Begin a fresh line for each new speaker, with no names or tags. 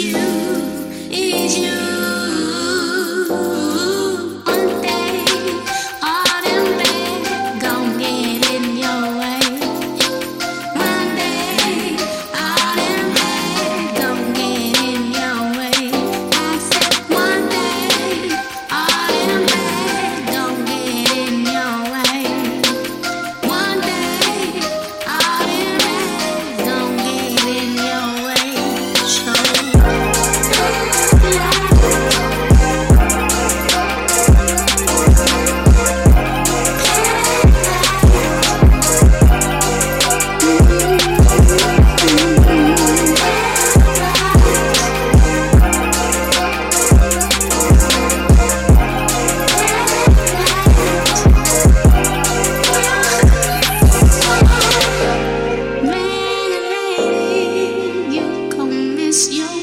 you, is you. miss you.